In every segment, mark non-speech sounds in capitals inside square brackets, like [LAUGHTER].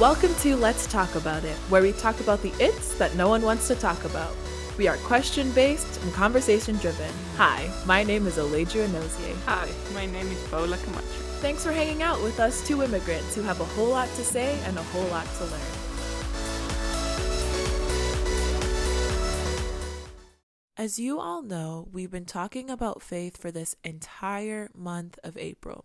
Welcome to Let's Talk About It, where we talk about the it's that no one wants to talk about. We are question based and conversation driven. Hi, my name is Aledra Nozier. Hi, my name is Paula Camacho. Thanks for hanging out with us two immigrants who have a whole lot to say and a whole lot to learn. As you all know, we've been talking about faith for this entire month of April.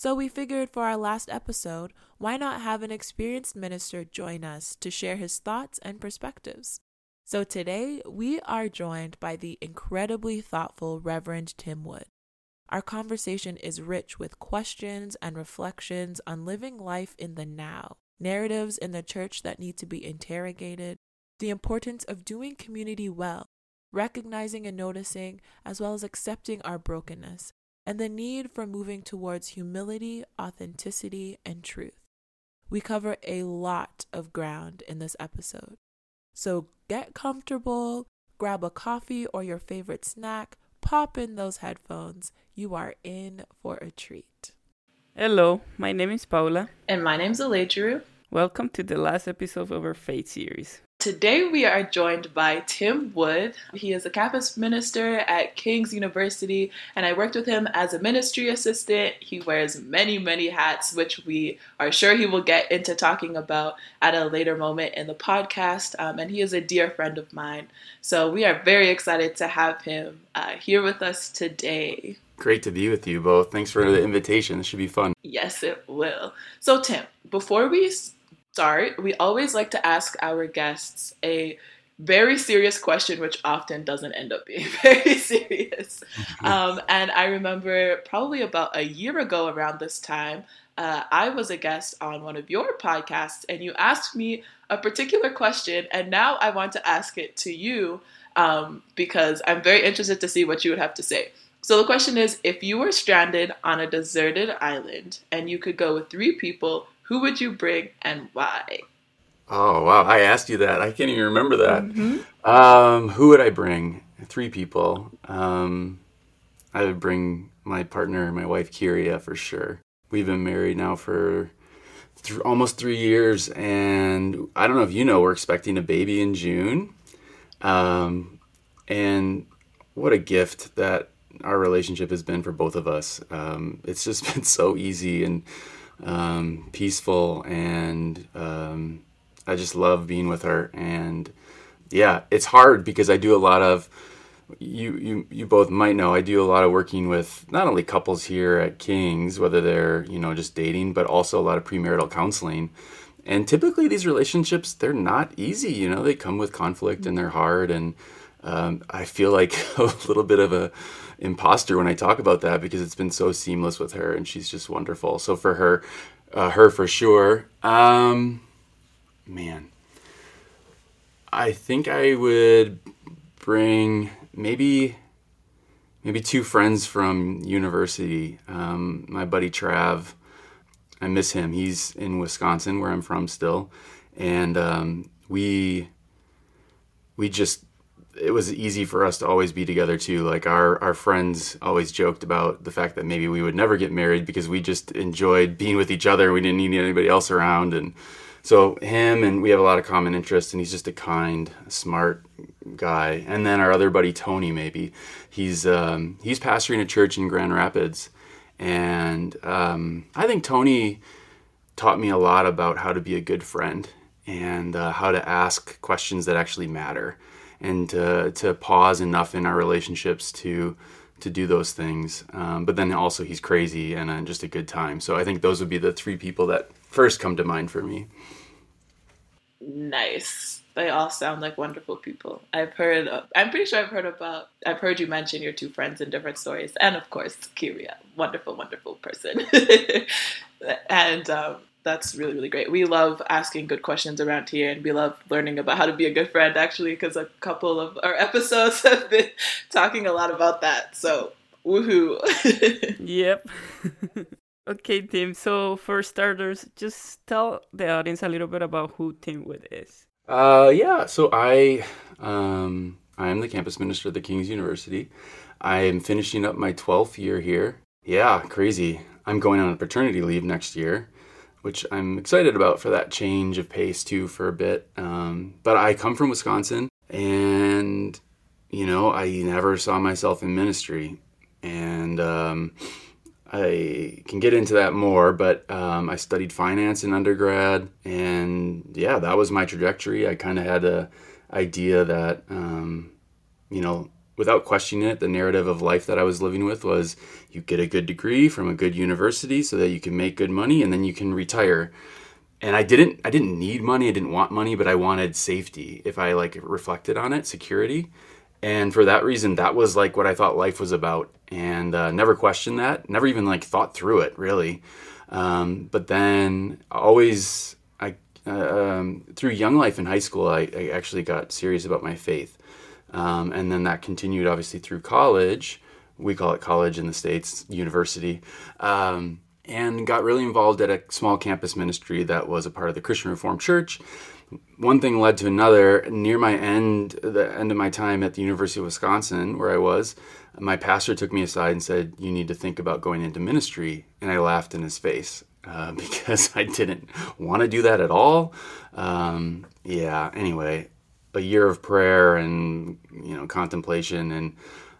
So we figured for our last episode, why not have an experienced minister join us to share his thoughts and perspectives? So today, we are joined by the incredibly thoughtful Reverend Tim Wood. Our conversation is rich with questions and reflections on living life in the now, narratives in the church that need to be interrogated, the importance of doing community well, recognizing and noticing, as well as accepting our brokenness, and the need for moving towards humility, authenticity, and truth. We cover a lot of ground in this episode. So get comfortable, grab a coffee or your favorite snack, pop in those headphones. You are in for a treat. Hello, my name is Paula. And my name is Aledru. Welcome to the last episode of our Faith series. Today we are joined by Tim Wood. He is a campus minister at King's University, and I worked with him as a ministry assistant. He wears many, many hats, which we are sure he will get into talking about at a later moment in the podcast. Um, and he is a dear friend of mine. So we are very excited to have him uh, here with us today. Great to be with you both. Thanks for the invitation. This should be fun. Yes, it will. So, Tim, before we start, we always like to ask our guests a very serious question, which often doesn't end up being [LAUGHS] very serious. Um, and I remember probably about a year ago around this time, uh, I was a guest on one of your podcasts, and you asked me a particular question, and now I want to ask it to you um, because I'm very interested to see what you would have to say. So the question is if you were stranded on a deserted island and you could go with three people who would you bring and why? Oh wow, I asked you that. I can't even remember that. Mm-hmm. Um, who would I bring? Three people. Um, I would bring my partner, my wife Kyria, for sure. We've been married now for th- almost three years, and I don't know if you know, we're expecting a baby in June. Um, and what a gift that our relationship has been for both of us. Um, it's just [LAUGHS] been so easy and um, peaceful, and um, I just love being with her. And yeah, it's hard because I do a lot of you you you both might know I do a lot of working with not only couples here at King's, whether they're you know just dating, but also a lot of premarital counseling. And typically these relationships they're not easy. You know, they come with conflict and they're hard. And um, I feel like [LAUGHS] a little bit of a imposter when I talk about that because it's been so seamless with her and she's just wonderful. So for her, uh, her for sure. Um, man, I think I would bring maybe maybe two friends from university. Um, my buddy Trav, I miss him. He's in Wisconsin, where I'm from still, and um, we we just it was easy for us to always be together too. Like our our friends always joked about the fact that maybe we would never get married because we just enjoyed being with each other. We didn't need anybody else around, and so him and we have a lot of common interests. And he's just a kind, smart guy. And then our other buddy Tony, maybe he's um, he's pastoring a church in Grand Rapids, and um, I think Tony taught me a lot about how to be a good friend and uh, how to ask questions that actually matter and to, to pause enough in our relationships to to do those things. Um, but then also he's crazy and uh, just a good time. So I think those would be the three people that first come to mind for me. Nice. They all sound like wonderful people. I've heard. I'm pretty sure I've heard about. I've heard you mention your two friends in different stories, and of course, Kyria, wonderful, wonderful person. [LAUGHS] and um, that's really really great. We love asking good questions around here, and we love learning about how to be a good friend. Actually, because a couple of our [LAUGHS] episodes have been talking a lot about that. So woohoo! [LAUGHS] yep. [LAUGHS] okay, Tim. So for starters, just tell the audience a little bit about who Tim Wood is. Uh, yeah. So I um I am the campus minister at the King's University. I am finishing up my 12th year here. Yeah, crazy. I'm going on a paternity leave next year which I'm excited about for that change of pace too for a bit. Um, but I come from Wisconsin, and you know, I never saw myself in ministry, and um, I can get into that more. But um, I studied finance in undergrad, and yeah, that was my trajectory. I kind of had a idea that um, you know without questioning it, the narrative of life that I was living with was you get a good degree from a good university so that you can make good money and then you can retire. And I didn't I didn't need money, I didn't want money, but I wanted safety if I like reflected on it, security. And for that reason, that was like what I thought life was about, and uh, never questioned that. Never even like thought through it really. Um, but then always, I uh, um, through young life in high school, I, I actually got serious about my faith, um, and then that continued obviously through college. We call it college in the States, university. Um, and got really involved at a small campus ministry that was a part of the Christian Reformed Church. One thing led to another. Near my end, the end of my time at the University of Wisconsin, where I was, my pastor took me aside and said, "You need to think about going into ministry." And I laughed in his face uh, [LAUGHS] because I didn't want to do that at all. Um, yeah. Anyway, a year of prayer and you know contemplation. And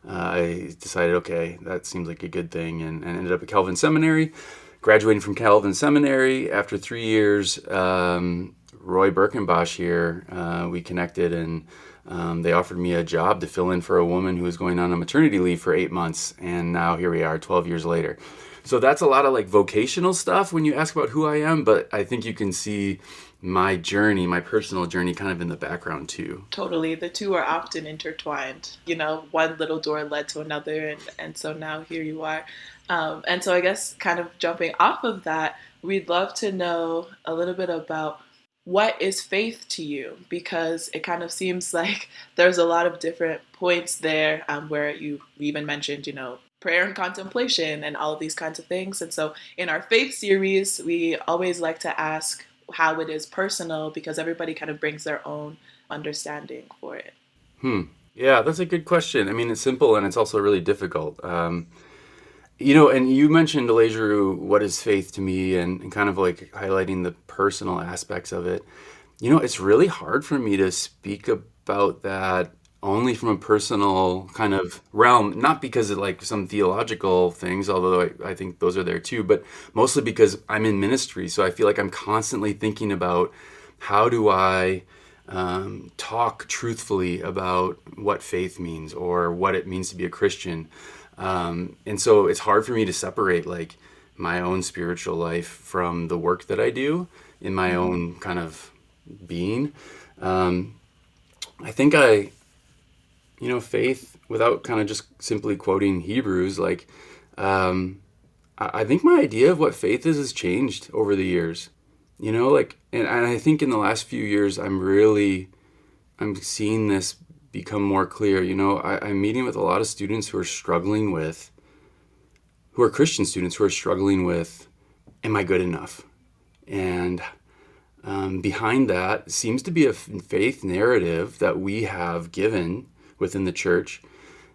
uh, I decided okay that seems like a good thing. And, and, ended up at Calvin Seminary graduating from Calvin Seminary. After three years um, Roy Berkenbosch here uh, we connected and um, they offered me a job to fill in for a woman who was going on a maternity leave for eight months. And now here we are 12 years later. So that's a lot of like vocational stuff when you ask about who I am. But I think you can see my journey, my personal journey, kind of in the background too. Totally. The two are often intertwined. You know, one little door led to another, and, and so now here you are. Um, and so I guess kind of jumping off of that, we'd love to know a little bit about what is faith to you because it kind of seems [LAUGHS] like there's a lot of different points there um, where you even mentioned, you know, prayer and contemplation and all of these kinds of things. And so in our faith series, we always like to ask how it is personal because everybody kind of brings their own understanding for it. Hmm. Yeah, that's a good question. I mean, it's simple and it's also really difficult. Um, you know, and you mentioned Elijah, what is faith to me, and, and, kind of like highlighting the personal aspects of it. You know, it's really hard for me to speak about that only from a personal kind of realm, not because of like some theological things, although I, I, think those are there too, but mostly because I'm in ministry. So I feel like I'm constantly thinking about how do I um, talk truthfully about what faith means or what it means to be a Christian. Um, and so it's hard for me to separate like my own spiritual life from the work that I do in my mm-hmm. own kind of being. Um, I think I you know, faith without kind of just simply quoting Hebrews, like, um, I, think my idea of what faith is has changed over the years. You know, like, and, and I think in the last few years, I'm really, I'm seeing this become more clear. You know, I, I'm meeting with a lot of students who are struggling with, who are Christian students who are struggling with, am I good enough? And um, behind that seems to be a faith narrative that we have given within the church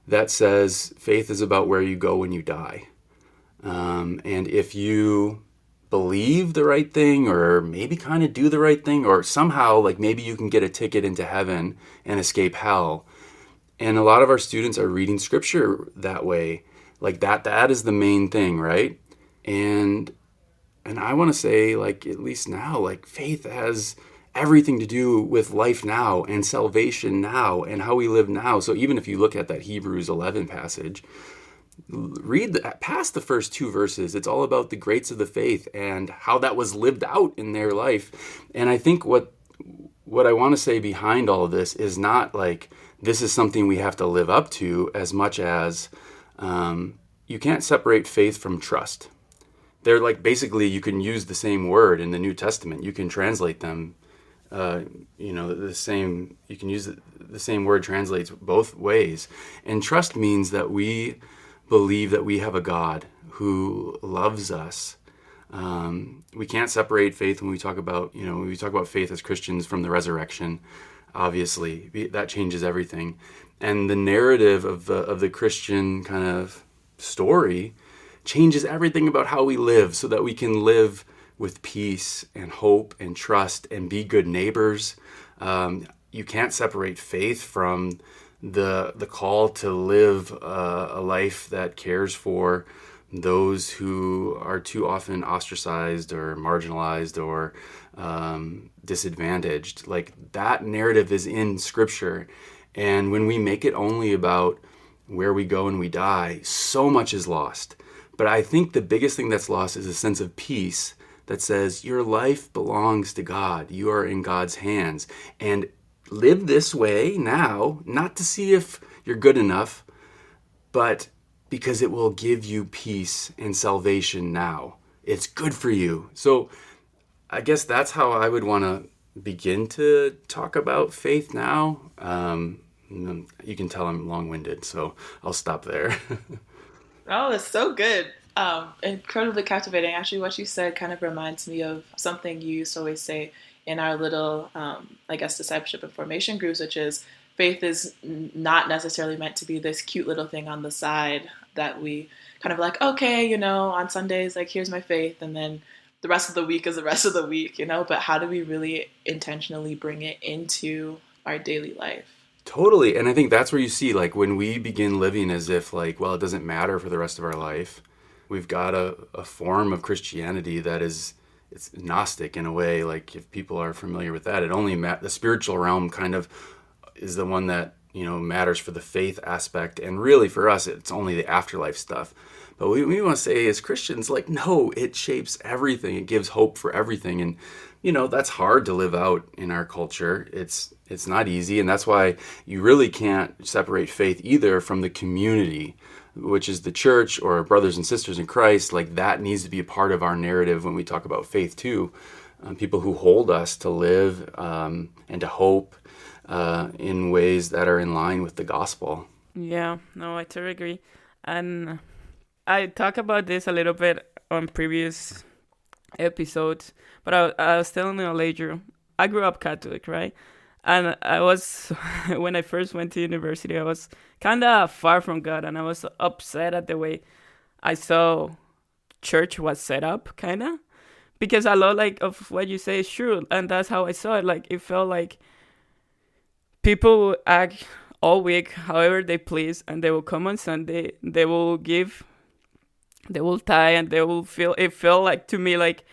that says faith is about where you go when you die. Um, and if you believe the right thing or maybe kind of do the right thing or somehow like maybe you can get a ticket into heaven and escape hell. And a lot of our students are reading scripture that way. Like that that is the main thing right? And and i want to say like at least now like faith has everything to do with life now and salvation now and how we live now. So even if you look at that Hebrews 11 passage, read the, past the first two verses. It's all about the greats of the faith and how that was lived out in their life. And I think what what I want to say behind all of this is not like this is something we have to live up to as much as um, you can't separate faith from trust. They're like basically you can use the same word in the New Testament. You can translate them uh, you know the same you can use the, the same word translates both ways. And trust means that we believe that we have a god who loves us. Um, we can't separate faith when we talk about you know when we talk about faith as christians from the resurrection obviously. That changes everything. And the narrative of the of the christian kind of story changes everything about how we live so that we can live with peace and hope and trust and be good neighbors. Um, you can't separate faith from the the call to live uh, a life that cares for those who are too often ostracized or marginalized or um, disadvantaged. Like that narrative is in Scripture, and when we make it only about where we go and we die, so much is lost. But I think the biggest thing that's lost is a sense of peace that says your life belongs to God. You are in God's hands. And live this way now, not to see if you're good enough, but because it will give you peace and salvation now. It's good for you. So I guess that's how I would want to begin to talk about faith now. Um, you can tell I'm long winded, so I'll stop there. [LAUGHS] oh, it's so good. Um, incredibly captivating. Actually, what you said kind of reminds me of something you used to always say in our little, um, I guess, discipleship and formation groups, which is faith is not necessarily meant to be this cute little thing on the side that we kind of like, okay, you know, on Sundays, like, here's my faith, and then the rest of the week is the [LAUGHS] rest of the week, you know, but how do we really intentionally bring it into our daily life? Totally. And I think that's where you see, like, when we begin living as if, like, well, it doesn't matter for the rest of our life, we've got a, a form of Christianity that is it's gnostic in a way like if people are familiar with that it only ma- the spiritual realm kind of is the one that you know matters for the faith aspect and really for us it's only the afterlife stuff. But we, we want to say as christians like no it shapes everything it gives hope for everything and you know that's hard to live out in our culture. It's it's not easy and that's why you really can't separate faith either from the community which is the church or brothers and sisters in Christ, like that needs to be a part of our narrative when we talk about faith too. Um, people who hold us to live um, and to hope uh, in ways that are in line with the gospel. Yeah, no, I totally agree. And I talk about this a little bit on previous episodes, but I, I was telling you later, I grew up Catholic, right? And I was [LAUGHS] when I first went to university, I was kind of far from God, and I was upset at the way I saw church was set up, kind of, because a lot like of what you say is true, and that's how I saw it. Like it felt like people act all week however they please, and they will come on Sunday, they will give, they will tie, and they will feel. It felt like to me like.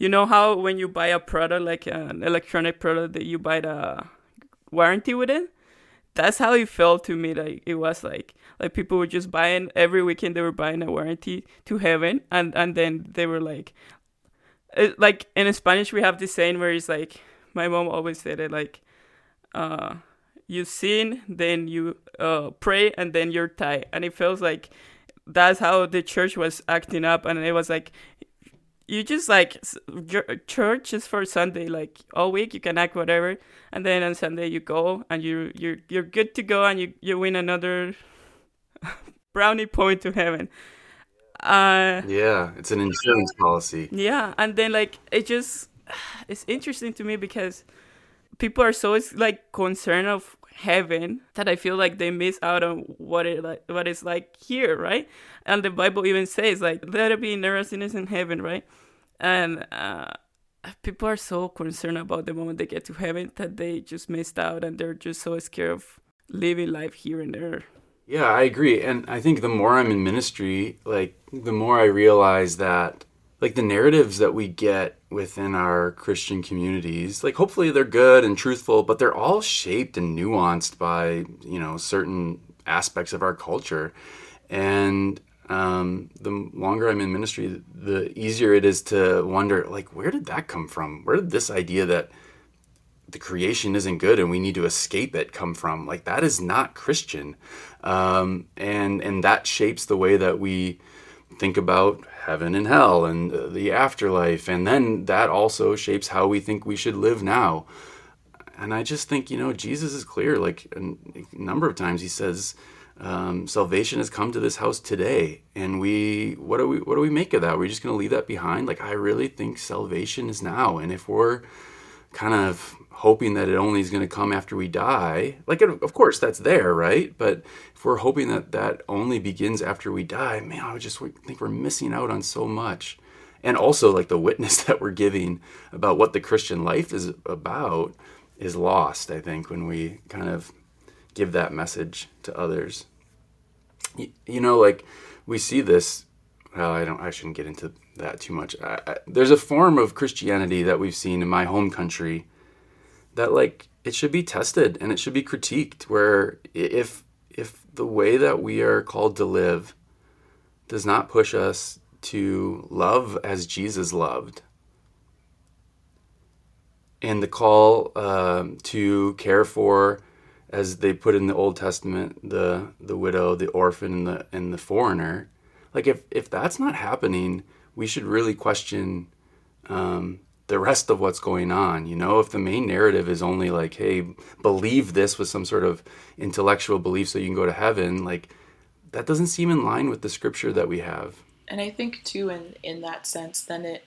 You know how when you buy a product like an electronic product that you buy the warranty with it. That's how it felt to me like it was like like people were just buying every weekend they were buying a warranty to heaven and and then they were like it, like in spanish we have this saying where it's like my mom always said it like uh you sin then you uh pray and then you're tied. And it feels like that's how the church was acting up and it was like you just like church is for Sunday. Like all week you can act whatever, and then on Sunday you go and you you're you're good to go and you you win another [LAUGHS] brownie point to heaven. Uh, yeah, it's an insurance policy. Yeah, and then like it just [SIGHS] it's interesting to me because people are so like concerned of heaven that I feel like they miss out on what it like what it's like here, right? And the Bible even says like it be nervousness in heaven, right? And uh, people are so concerned about the moment they get to heaven that they just missed out and they're just so scared of living life here and there. Yeah, I agree. And I think the more I'm in ministry, like the more I realize that like the narratives that we get within our Christian communities, like hopefully they're good and truthful, but they're all shaped and nuanced by, you know, certain aspects of our culture. And um, the longer I'm in ministry, the easier it is to wonder, like, where did that come from? Where did this idea that the creation isn't good and we need to escape it come from? Like, that is not Christian, um, and and that shapes the way that we think about heaven and hell and the afterlife. And then that also shapes how we think we should live now. And I just think, you know, Jesus is clear. Like a number of times he says, um, salvation has come to this house today. And we, what do we, what do we make of that? We're just going to leave that behind. Like, I really think salvation is now. And if we're kind of hoping that it only is going to come after we die. Like, of course, that's there, right? But if we're hoping that that only begins after we die, man, I just think we're missing out on so much. and also like the witness [LAUGHS] that we're giving about what the Christian life is about is lost, I think, when we kind of give that message to others. You, you know, like we see this. Well, I don't. I shouldn't get into that too much. I, I, there's a form of Christianity that we've seen in my home country that, like, it should be tested and it should be critiqued. Where if if the way that we are called to live does not push us to love as Jesus loved, and the call um, to care for, as they put in the Old Testament, the the widow, the orphan, and the and the foreigner. Like if if that's not happening, we should really question um, the rest of what's going on. You know, if the main narrative is only like, hey, believe this with some sort of intellectual belief so you can go to heaven, like that doesn't seem in line with the scripture that we have. And I think too, in in that sense, then it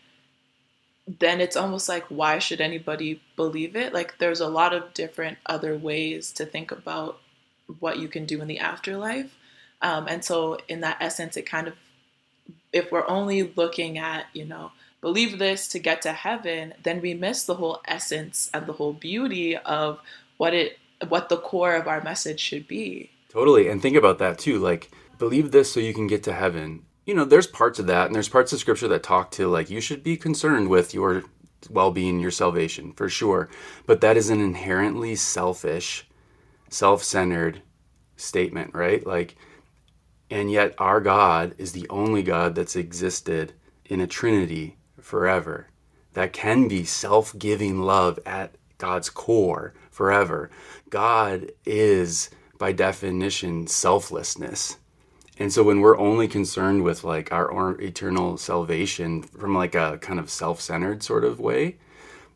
then it's almost like why should anybody believe it? Like there's a lot of different other ways to think about what you can do in the afterlife. Um, and so in that essence, it kind of if we're only looking at, you know, believe this to get to heaven, then we miss the whole essence and the whole beauty of what it what the core of our message should be. Totally. And think about that too. Like, believe this so you can get to heaven you know, there's parts of that, and there's parts of scripture that talk to like you should be concerned with your well being, your salvation, for sure. But that is an inherently selfish, self centered statement, right? Like, and yet our God is the only God that's existed in a trinity forever that can be self giving love at God's core forever. God is, by definition, selflessness. And so when we're only concerned with like our eternal salvation from like a kind of self-centered sort of way,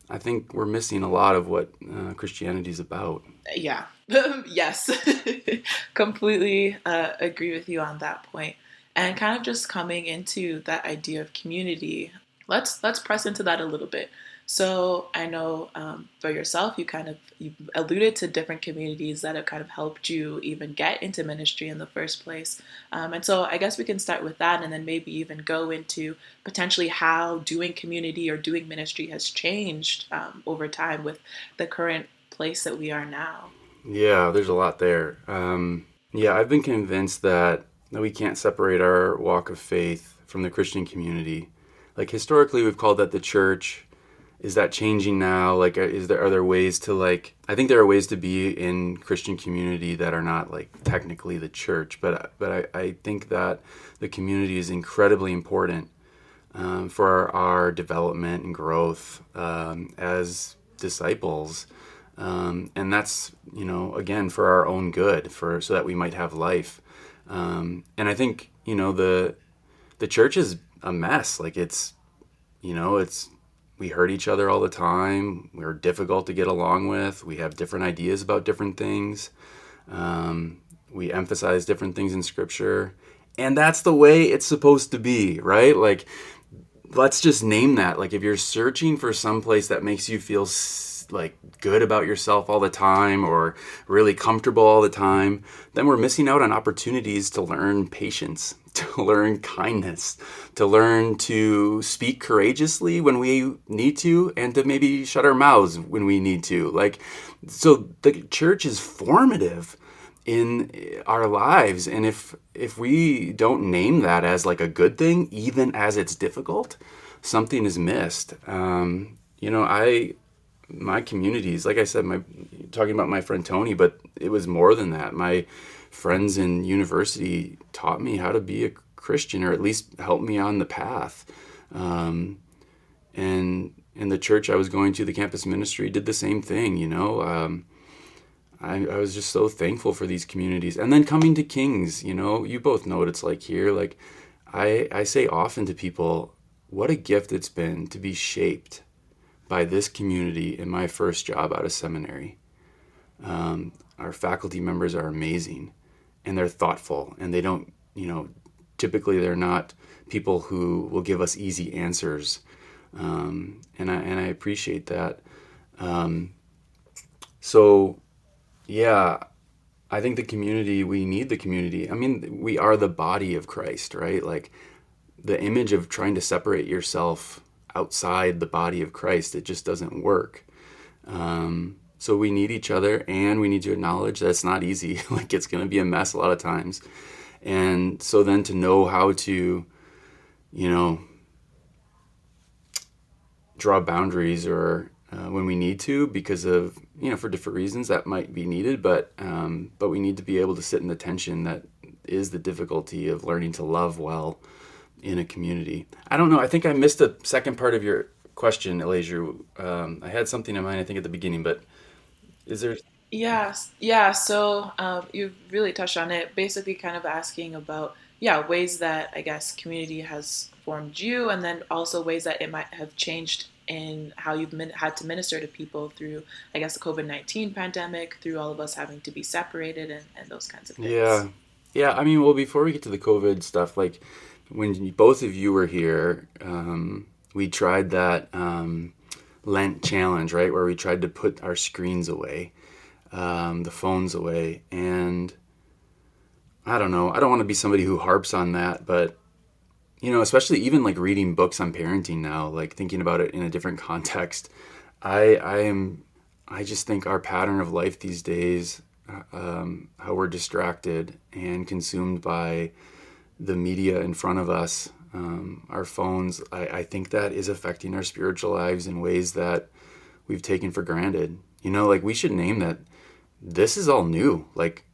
I think we're missing a lot of what uh, Christianity is about. Yeah. [LAUGHS] yes. [LAUGHS] Completely uh, agree with you on that point. And kind of just coming into that idea of community, let's let's press into that a little bit. So I know um, for yourself, you kind of you alluded to different communities that have kind of helped you even get into ministry in the first place. Um, and so I guess we can start with that, and then maybe even go into potentially how doing community or doing ministry has changed um, over time with the current place that we are now. Yeah, there's a lot there. Um, yeah, I've been convinced that that we can't separate our walk of faith from the Christian community. Like historically, we've called that the church is that changing now? Like uh, is there are there ways to like i think there are ways to be in christian community that are not like technically the church but but i, I think that the community is incredibly important um, for our, our, development and growth um, as disciples. Um, and that's you know again for our own good for so that we might have life. Um, and i think you know the the church is a mess. Like it's you know it's we hurt each other all the time. We're difficult to get along with. We have different ideas about different things. Um, we emphasize different things in scripture. And that's the way it's supposed to be, right? Like, let's just name that. Like, if you're searching for some place that makes you feel like good about yourself all the time or really comfortable all the time, then we're missing out on opportunities to learn patience, to [LAUGHS] learn kindness, to learn to speak courageously when we need to, and to maybe shut our mouths when we need to. Like, so the church is formative in our lives and if if we don't name that as like a good thing even as it's difficult something is missed um, you know i my communities like i said my talking about my friend tony but it was more than that my friends in university taught me how to be a christian or at least helped me on the path. Um, and in the church i was going to the campus ministry did the same thing you know? Um, I, I was just so thankful for these communities. And then coming to kings you know you both know what it's like here. Like i i say often to people what a gift it's been to be shaped by this community in my first job out of seminary. Um, our faculty members are amazing and they're thoughtful and they don't, you know, typically they're not people who will give us easy answers. Um, and, I, and I appreciate that. Um, so, yeah, I think the community, we need the community. I mean, we are the body of Christ, right? Like, the image of trying to separate yourself outside the body of Christ, it just doesn't work. Um, so we need each other and we need to acknowledge that it's not easy. [LAUGHS] like it's going to be a mess a lot of times. And so then to know how to, you know, draw boundaries or uh, when we need to because of you know for different reasons that might be needed but um, but we need to be able to sit in the tension that is the difficulty of learning to love well in a community i don't know i think i missed the second part of your question elijah um, i had something in mind i think at the beginning but is there yeah yeah so um, you really touched on it basically kind of asking about yeah ways that i guess community has formed you and then also ways that it might have changed in how you've min- had to minister to people through, I guess, the COVID 19 pandemic, through all of us having to be separated and, and those kinds of things. Yeah. Yeah. I mean, well, before we get to the COVID stuff, like when both of you were here, um, we tried that um, Lent challenge, right? Where we tried to put our screens away, um, the phones away. And I don't know, I don't want to be somebody who harps on that, but you know, especially even like reading books on parenting now, like thinking about it in a different [LAUGHS] context. I I am I just think our pattern of life these days, um, how we're distracted and consumed by the media in front of us, um, our phones. I, I think that is affecting our spiritual lives in ways that we've taken for granted. You know, like we should name that. This is all new. Like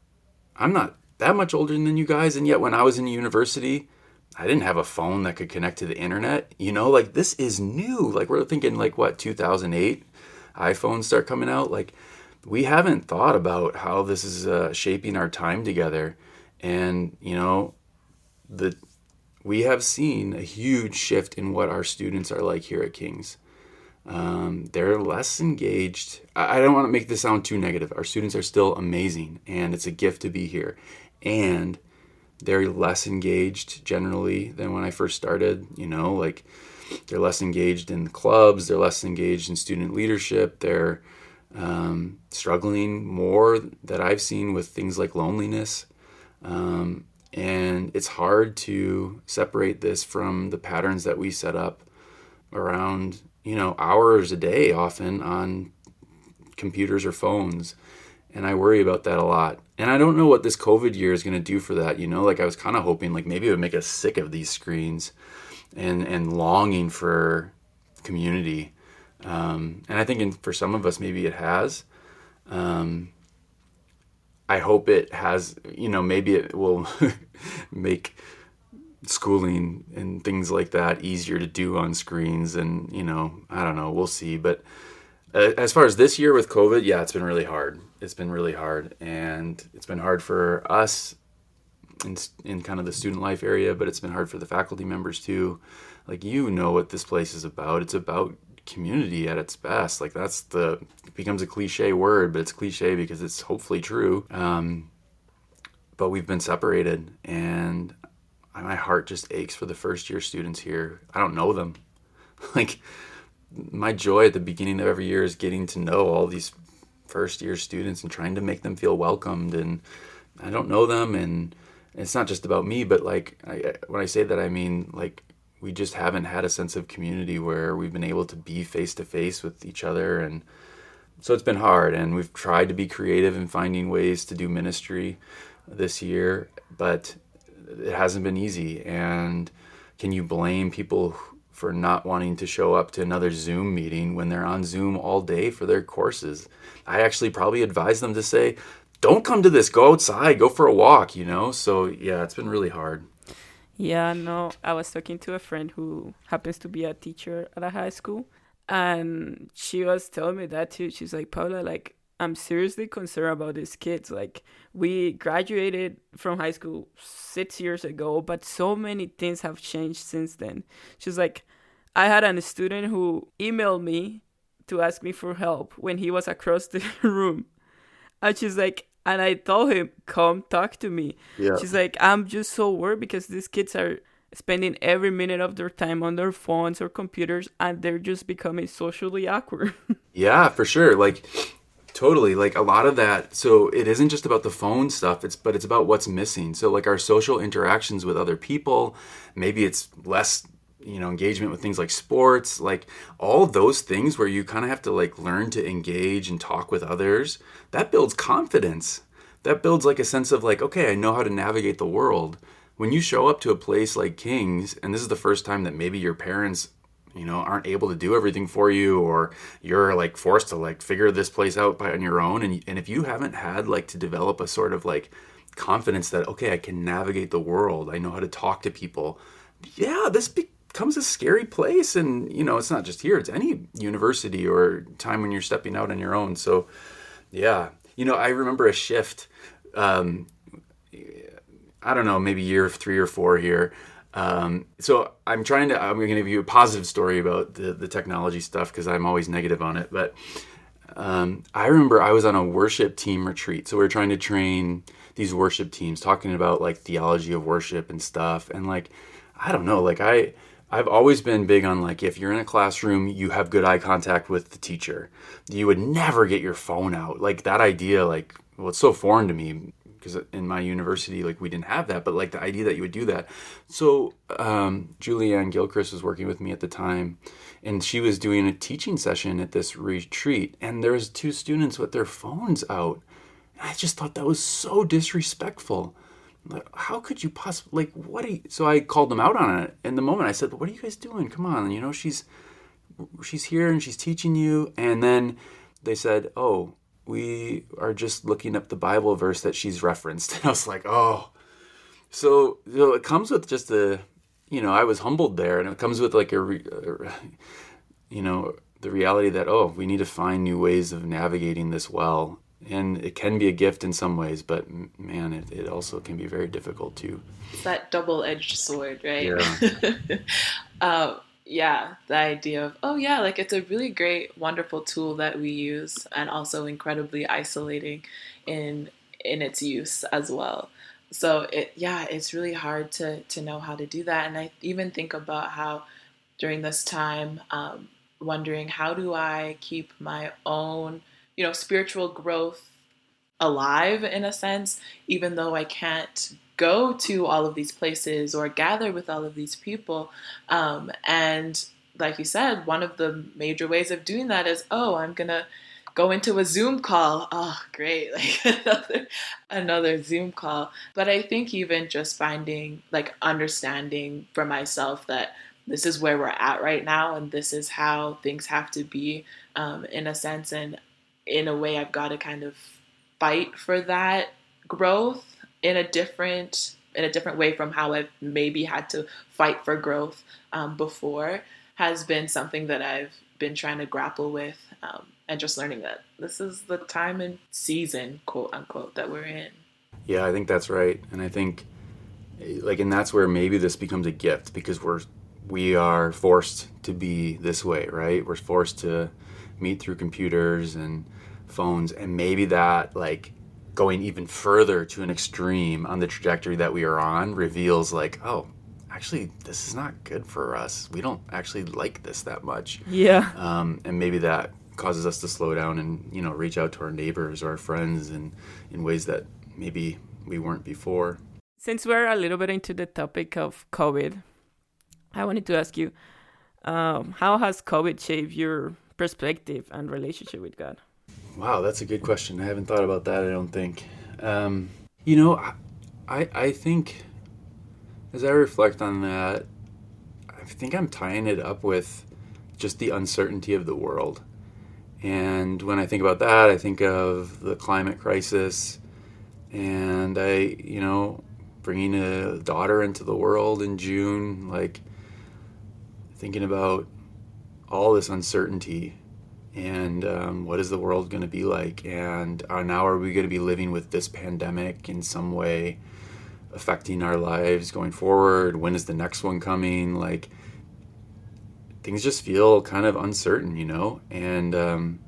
I'm not that much older than you guys, and yet when I was in university I didn't have a phone that could connect to the internet. You know, like this is new. Like we're thinking like what 2008 iPhones start coming out. Like we haven't thought about how this is uh, shaping our time together. And you know, the we have seen a huge shift in what our students are like here at King's. Um, they're less engaged. I, don't want to make this sound too negative. Our students are still amazing, and it's a gift to be here. And they're less engaged generally than when I first started. You know, like they're less engaged in clubs, they're less engaged in student leadership, they're um, struggling more that I've seen with things like loneliness. Um, and it's hard to separate this from the patterns that we set up around, you know, hours a day often on computers or phones and I worry about that a lot. And I don't know what this COVID year is going to do for that. You know, like I was kind of hoping, like maybe it would make us sick of these screens, and and longing for community. Um, and I think in, for some of us, maybe it has. Um, I hope it has. You know, maybe it will [LAUGHS] make schooling and things like that easier to do on screens. And you know, I don't know. We'll see, but uh, as far as this year with COVID, yeah, it's been really hard. It's been really hard, and it's been hard for us in in kind of the student life area, but it's been hard for the faculty members too. Like you know what this place is about. It's about community at its best. Like that's the becomes a cliche word, but it's cliche because it's hopefully true. Um, but we've been separated, and my heart just aches for the first year students here. I don't know them, [LAUGHS] like my joy at the beginning of every year is getting to know all these first year students and trying to make them feel welcomed and I don't know them and it's not just about me but like I, when I say that I mean like we just haven't had a sense of community where we've been able to be face to face with each other and so it's been hard and we've tried to be creative in finding ways to do ministry this year but it hasn't been easy and can you blame people for not wanting to show up to another Zoom meeting when they're on Zoom all day for their courses. I actually probably advise them to say, don't come to this, go outside, go for a walk, you know? So, yeah, it's been really hard. Yeah, no, I was talking to a friend who happens to be a teacher at a high school, and she was telling me that too. She's like, Paula, like, I'm seriously concerned about these kids. Like, we graduated from high school six years ago, but so many things have changed since then. She's like, I had a student who emailed me to ask me for help when he was across the [LAUGHS] room. And she's like, and I told him, come talk to me. Yeah. She's like, I'm just so worried because these kids are spending every minute of their time on their phones or computers and they're just becoming socially awkward. [LAUGHS] yeah, for sure. Like, totally. Like a lot of that. So it isn't just about the phone stuff. It's but it's about what's missing. So like our social interactions with other people. Maybe it's less you know engagement with things like sports like all those things where you kind of have to like learn to engage and talk with others that builds confidence. That builds like a sense of like okay i know how to navigate the world. When you show up to a place like king's and this is the first time that maybe your parents you know aren't able to do everything for you or you're like forced to like figure this place out by on your own and, and if you haven't had like to develop a sort of like confidence that okay i can navigate the world i know how to talk to people yeah this becomes a scary place and you know it's not just here it's any university or time when you're stepping out on your own so yeah you know i remember a shift um, i don't know maybe year three or four here um, so I'm trying to. I'm going to give you a positive story about the the technology stuff because I'm always negative on it. But um, I remember I was on a worship team retreat. So we were trying to train these worship teams, talking about like theology of worship and stuff. And like, I don't know, like I. I've always been big on like if you're in a classroom, you have good eye contact with the teacher. You would never get your phone out. Like that idea, like well, it's so foreign to me because in my university like we didn't have that but like the idea that you would do that so um, julianne gilchrist was working with me at the time and she was doing a teaching session at this retreat and there was two students with their phones out and i just thought that was so disrespectful like, how could you possibly like what are you so i called them out on it in the moment i said what are you guys doing come on you know she's she's here and she's teaching you and then they said oh we are just looking up the Bible verse that she's referenced. [LAUGHS] And I was like, oh. So, so it comes with just a, you know, I was humbled there, and it comes with like a, a, you know, the reality that oh, we need to find new ways of navigating this well, and it can be a gift in some ways, but man, it, it also can be very difficult too. It's that double-edged sword, right? Yeah. [LAUGHS] uh, yeah, the idea of, oh, yeah, like it's a really great, wonderful tool that we use and also incredibly isolating in in its use as well. So it yeah, it's really hard to to know how to do that. And I even think about how during this time, um, wondering how do I keep my own, you know, spiritual growth alive in a sense, even though I can't go to all of these places or gather with all of these people. Um, and like you said, one of the major ways of doing that is, oh, I'm gonna go into a Zoom call. Oh, great! [LAUGHS] Like another another Zoom call. But I think even just finding like understanding for myself that this is where we're at right now, and this is how things have to be um, in a sense, and in a way, I've got to kind of fight for that growth in a different in a different way from how I've maybe had to fight for growth um, before has been something that I've been trying to grapple with um, and just learning that this is the time and season quote unquote that we're in. Yeah i think that's right. And i think like and that's where maybe this becomes a gift because we're we are forced to be this way right? We're forced to meet through computers and phones and maybe that like going even further to an extreme on the trajectory that we are on reveals like oh actually this is not good for us. We don't actually like this that much. Yeah. Um, and maybe that causes us to slow down and you know reach out to our neighbors or our friends and in ways that maybe we weren't before. Since we're a little bit into the topic of covid i wanted to ask you um, how has covid shaped your perspective and relationship with god Wow, that's a good question. I haven't thought about that. I don't think. Um, you know, I I think as I reflect on that, I think I'm tying it up with just the uncertainty of the world. And when I think about that, I think of the climate crisis, and I, you know, bringing a daughter into the world in June, like thinking about all this uncertainty and um, what is the world going to be like? And uh, now are we going to be living with this pandemic in some way affecting our lives going forward? When is the next one coming? Like things just feel kind of uncertain you know? And um,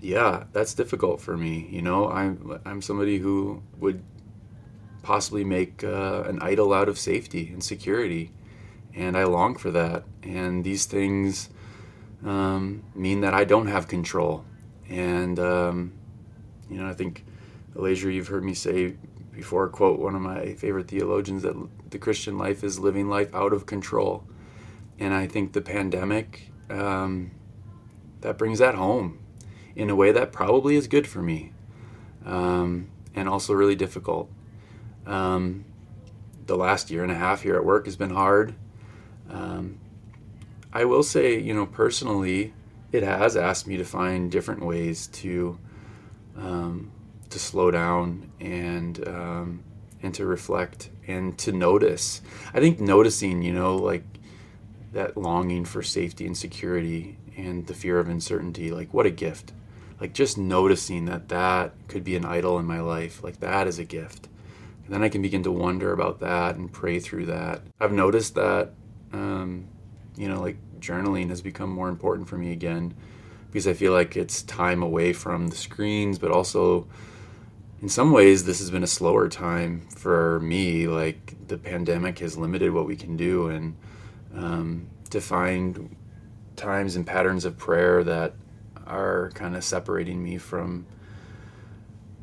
yeah that's difficult for me you know? I'm i'm somebody who would possibly make uh, an idol out of safety and security and i long for that and these things um, mean that I don't have control. And, um, you know, I think, Elijah, you've heard me say before, quote one of my favorite theologians, that the Christian life is living life out of control. And I think the pandemic, um, that brings that home in a way that probably is good for me um, and also really difficult. Um, the last year and a half here at work has been hard. Um, I will say, you know, personally, it has asked me to find different ways to um, to slow down and um, and to reflect and to notice. I think noticing, you know, like that longing for safety and security and the fear of uncertainty, like what a gift. Like just noticing that that could be an idol in my life, like that is a gift. And then I can begin to wonder about that and pray through that. I've noticed that, um, you know, like journaling has become more important for me again because I feel like it's time away from the screens, but also in some ways this has been a slower time for me. Like the pandemic has limited what we can do, and um, to find times and patterns of prayer that are kind of separating me from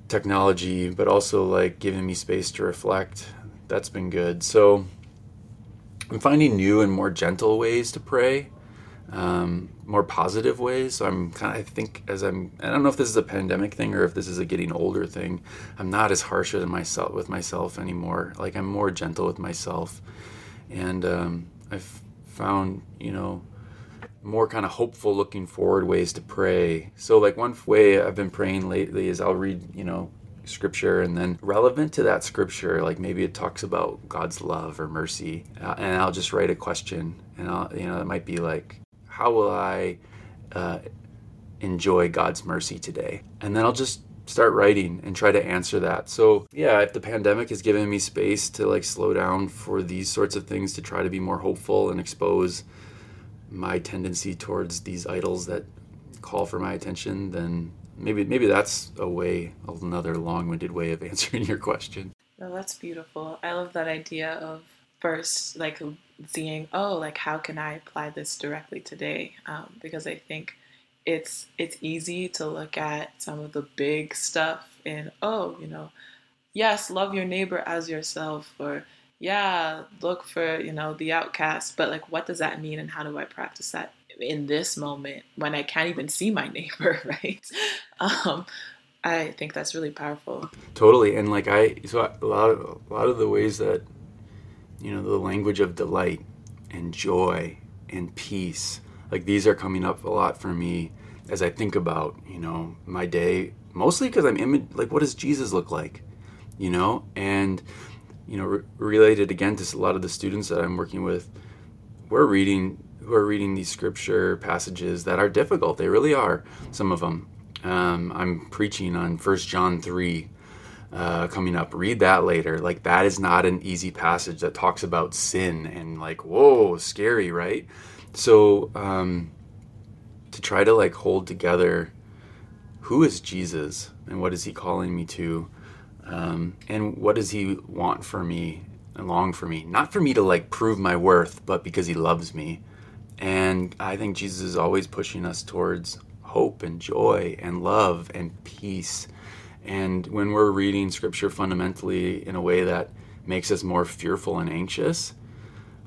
technology, but also like giving me space to reflect. That's been good. So I'm finding new and more gentle ways to pray um, more positive ways. So I'm kind of, I think, as I'm, I don't know if this is a pandemic thing or if this is a getting older thing. I'm not as harsh with myself with myself anymore. Like I'm more gentle with myself, and um, I've found, you know, more kind of hopeful, looking forward ways to pray. So like one way I've been praying lately is I'll read, you know, scripture and then relevant to that scripture like maybe it talks about god's love or mercy uh, and i'll just write a question and i'll you know it might be like how will I uh, enjoy God's mercy today? And then I'll just start writing and try to answer that. So, yeah, if the pandemic has given me space to like slow down for these sorts of things to try to be more hopeful and expose my tendency towards these idols that call for my attention, then maybe maybe that's a way another long-winded way of [LAUGHS] answering your question. No, that's beautiful. I love that idea of first like seeing oh like how can i apply this directly today um, because i think it's it's easy to look at some of the big stuff and oh you know yes love your neighbor as yourself or yeah look for you know the outcast but like what does that mean and how do i practice that in this moment when i can't even see my neighbor [LAUGHS] right um, i think that's really powerful totally and like i so a lot of a lot of the ways that you know, the language of delight and joy and peace. Like these are coming up a lot for me as I think about, you know, my day, mostly because I'm image like what does Jesus look like? You know, and you know, re- related again to a lot of the students that I'm working with, we're reading who are reading these scripture passages that are difficult. They really are. Some of them. Um, I'm preaching on First John three, uh, coming up. Read that later. Like that is not an easy passage that talks about sin and like whoa, scary, right? So um, to try to like hold together who is Jesus and what is he calling me to, um, and what does he want for me and long for me? Not for me to like prove my worth, but because he loves me. And I think Jesus is always pushing us towards hope and joy and love and peace and when we're reading scripture fundamentally in a way that makes us more fearful and anxious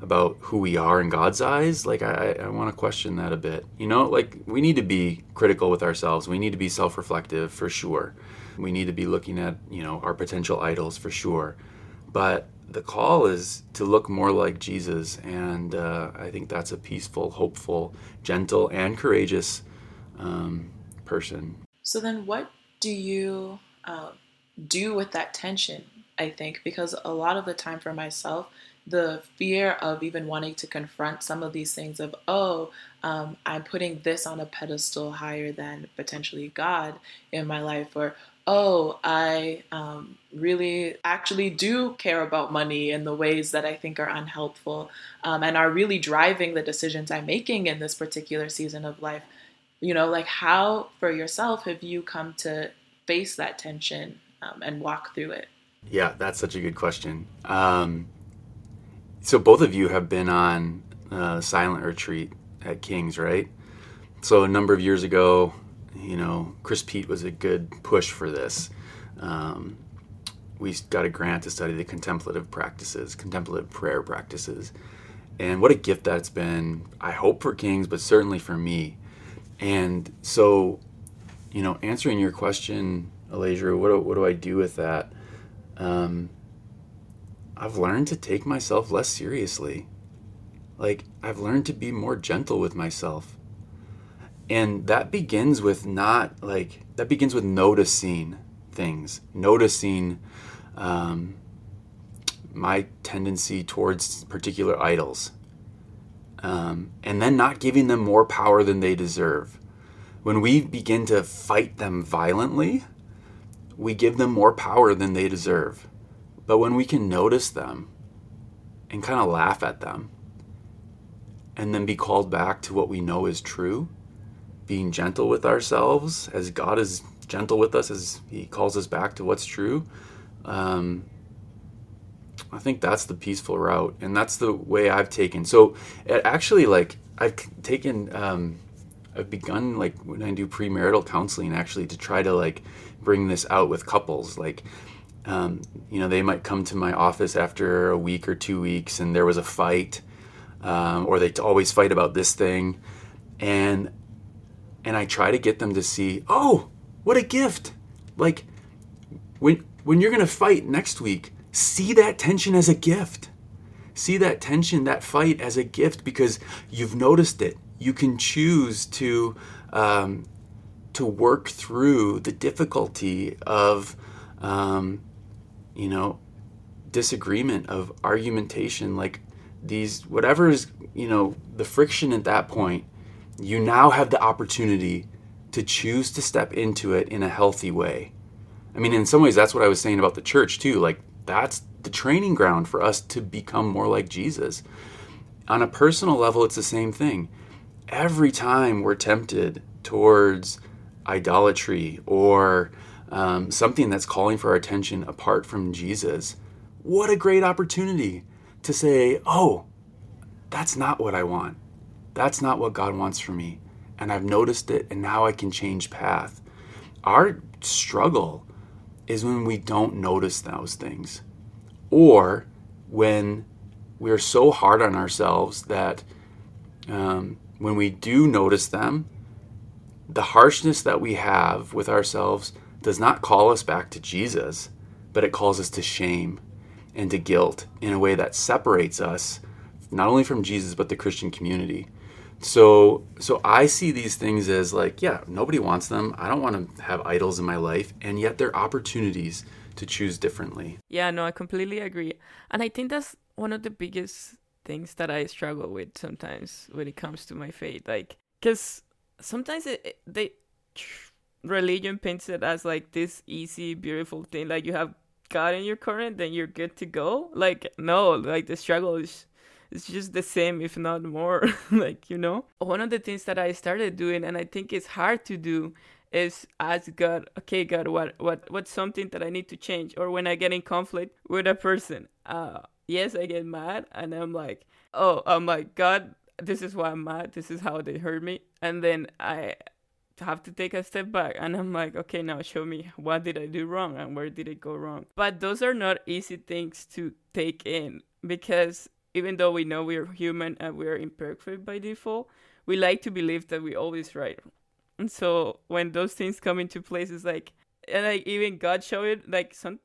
about who we are in God's eyes, like I, I want to question that a bit. You know, like we need to be critical with ourselves. We need to be self reflective for sure. We need to be looking at, you know, our potential idols for sure. But the call is to look more like Jesus. And uh, I think that's a peaceful, hopeful, gentle, and courageous um, person. So then, what do you uh, do with that tension? I think because a lot of the time for myself, the fear of even wanting to confront some of these things of oh um, i'm putting this on a pedestal higher than potentially god in my life or oh i um, really actually do care about money in the ways that i think are unhelpful um, and are really driving the decisions i'm making in this particular season of life. You know like how for yourself have you come to face that tension um, and walk through it? Yeah that's such a good question. Um, so both of you have been on uh, silent retreat at king's right so a number of years ago, you know, Chris Pete was a good push for this. Um, we got a grant to study the contemplative practices, contemplative prayer practices. And what a gift that's been, I hope for Kings, but certainly for me. And so, you know, answering your question, Elijah, what do, what do I do with that? Um, I've learned to take myself less seriously. Like, I've learned to be more gentle with myself. And that begins with not like, that begins with noticing things, noticing um, my tendency towards particular idols, um, and then not giving them more power than they deserve. When we begin to fight them violently, we give them more power than they deserve. But when we can notice them and kind of laugh at them, and then be called back to what we know is true, being gentle with ourselves as God is gentle with us as He calls us back to what's true. Um, I think that's the peaceful route, and that's the way I've taken. So, actually, like I've taken, um, I've begun like when I do premarital counseling, actually to try to like bring this out with couples. Like, um, you know, they might come to my office after a week or two weeks, and there was a fight, um, or they always fight about this thing, and and I try to get them to see, oh, what a gift! Like when when you're gonna fight next week, see that tension as a gift. See that tension, that fight as a gift because you've noticed it. You can choose to um, to work through the difficulty of um, you know disagreement of argumentation like these whatever is you know the friction at that point you now have the opportunity to choose to step into it in a healthy way. I mean, in some ways, that's what I was saying about the church, too. Like, that's the training ground for us to become more like Jesus. On a personal level, it's the same thing. Every time we're tempted towards idolatry or um, something that's calling for our attention apart from Jesus, what a great opportunity to say, oh, that's not what I want. That's not what God wants for me. And I've noticed it, and now I can change path. Our struggle is when we don't notice those things, or when we're so hard on ourselves that um, when we do notice them, the harshness that we have with ourselves does not call us back to Jesus, but it calls us to shame and to guilt in a way that separates us not only from Jesus, but the Christian community. So so i see these things as like yeah nobody wants them. I don't want to have idols in my life and yet they're opportunities to choose differently. Yeah no i completely agree. And i think that's one of the biggest things that i struggle with sometimes when it comes to my faith like because sometimes it, it, they religion paints it as like this easy beautiful thing like you have god in your current then you're good to go? Like no like the struggle is it's just the same if not more [LAUGHS] like you know? One of the things that i started doing and i think it's hard to do is ask god okay god what what what's something that i need to change? Or when i get in conflict with a person uh yes i get mad and i'm like oh i'm like god this is why i'm mad. This is how they hurt me. And then i have to take a step back and I'm like, okay, now show me what did I do wrong and where did it go wrong. But those are not easy things to take in because even though we know we're human and we're imperfect by default, we like to believe that we're always right. And so when those things come into place, it's like, and like even God showed it. Like some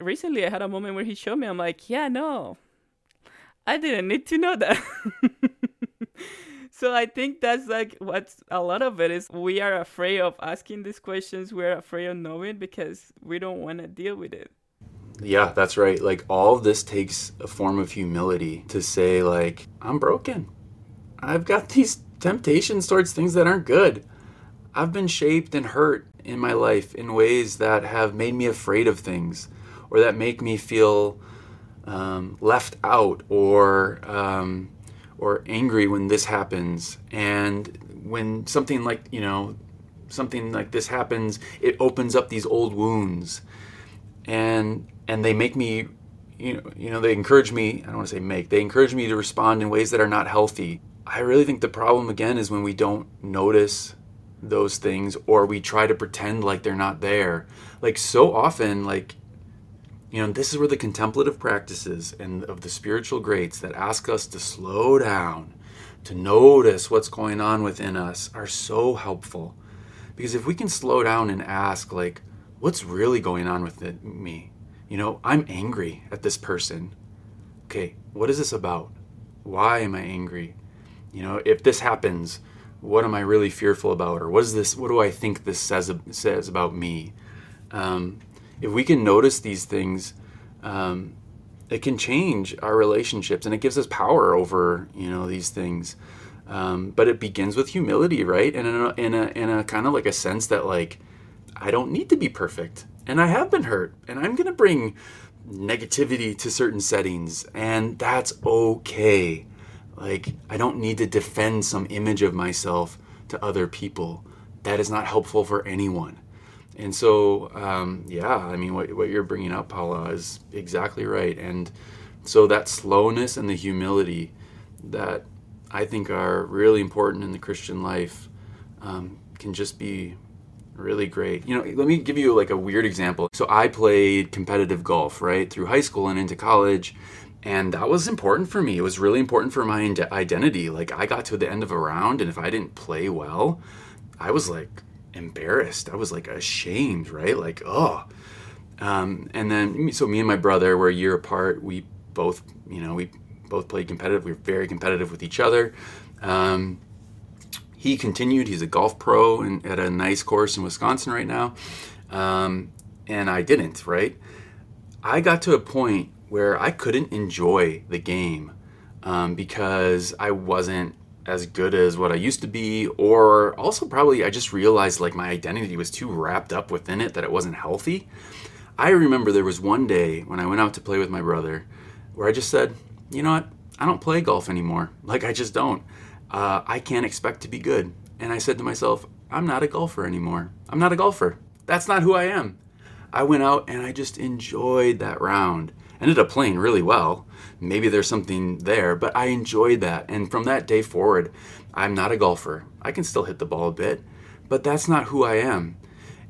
recently, I had a moment where He showed me. I'm like, yeah, no, I didn't need to know that. [LAUGHS] so I think that's like what a lot of it is. We are afraid of asking these questions. We're afraid of knowing because we don't want to deal with it. Yeah, that's right. Like all this takes a form of humility to say like I'm broken. I've got [LAUGHS] these temptations towards things that aren't good. I've been shaped and hurt in my life in ways that have made me afraid of things or that make me feel um, left out or um, or angry when this happens. And when something like you know something like this happens it opens up these old wounds. And and they make me you know, you know they encourage me i don't want to say make they encourage me to respond in ways that are not healthy. I really think the problem again is when we don't notice those things or we try to pretend like they're not there. Like so often, like, you know, this is where the contemplative practices and of the spiritual greats that ask us to slow down, to notice what's going on within us are so helpful. Because if we can slow down and ask, like, what's really going on with me? You know, I'm angry at this person. Okay, what is this about? Why am I angry? You know, if this happens, what am I really fearful about, or what is this? What do I think this says says about me? Um, if we can notice these things, um, it can change our relationships, and it gives us power over you know these things. Um, but it begins with humility, right? And in a, in a, in a kind of like a sense that like I don't need to be perfect, and I have been hurt, and I'm gonna bring negativity to certain settings, and that's okay. Like, I don't need to defend some image of myself to other people. That is not helpful for anyone. And so, um, yeah, I mean, what, what you're bringing up, Paula, is exactly right. And so, that slowness and the humility that I think are really important in the Christian life um, can just be really great. You know, let me give you like a weird example. So, I played competitive golf, right, through high school and into college and that was important for me. It was really important for my identity. Like I got to the end of a round, and if I didn't play well, I was like embarrassed. I was like ashamed, right? Like oh. Um, and then so me and my brother were a year apart. We both, you know, we both played competitive. We were very competitive with each other. Um, he continued. He's a golf pro and at a nice course in Wisconsin right now. Um, and I didn't, right? I got to a point where I couldn't enjoy the game um, because I wasn't as good as what I used to be, or also probably I just realized like my identity was too wrapped up within it that it wasn't healthy. I remember there was one day when I went out to play with my brother where I just said, you know what, I don't play golf anymore. Like I just don't. Uh, I can't expect to be good. And I said to myself, I'm not a golfer anymore. I'm not a golfer. That's not who I am. I went out and I just enjoyed that round ended up playing really well. Maybe there's something there, but I enjoyed that. And from that day forward, I'm not a golfer. I can still hit the ball a bit, but that's not who I am.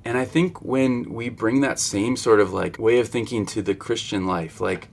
And I think when we bring that same sort of like way of thinking to the Christian life, like,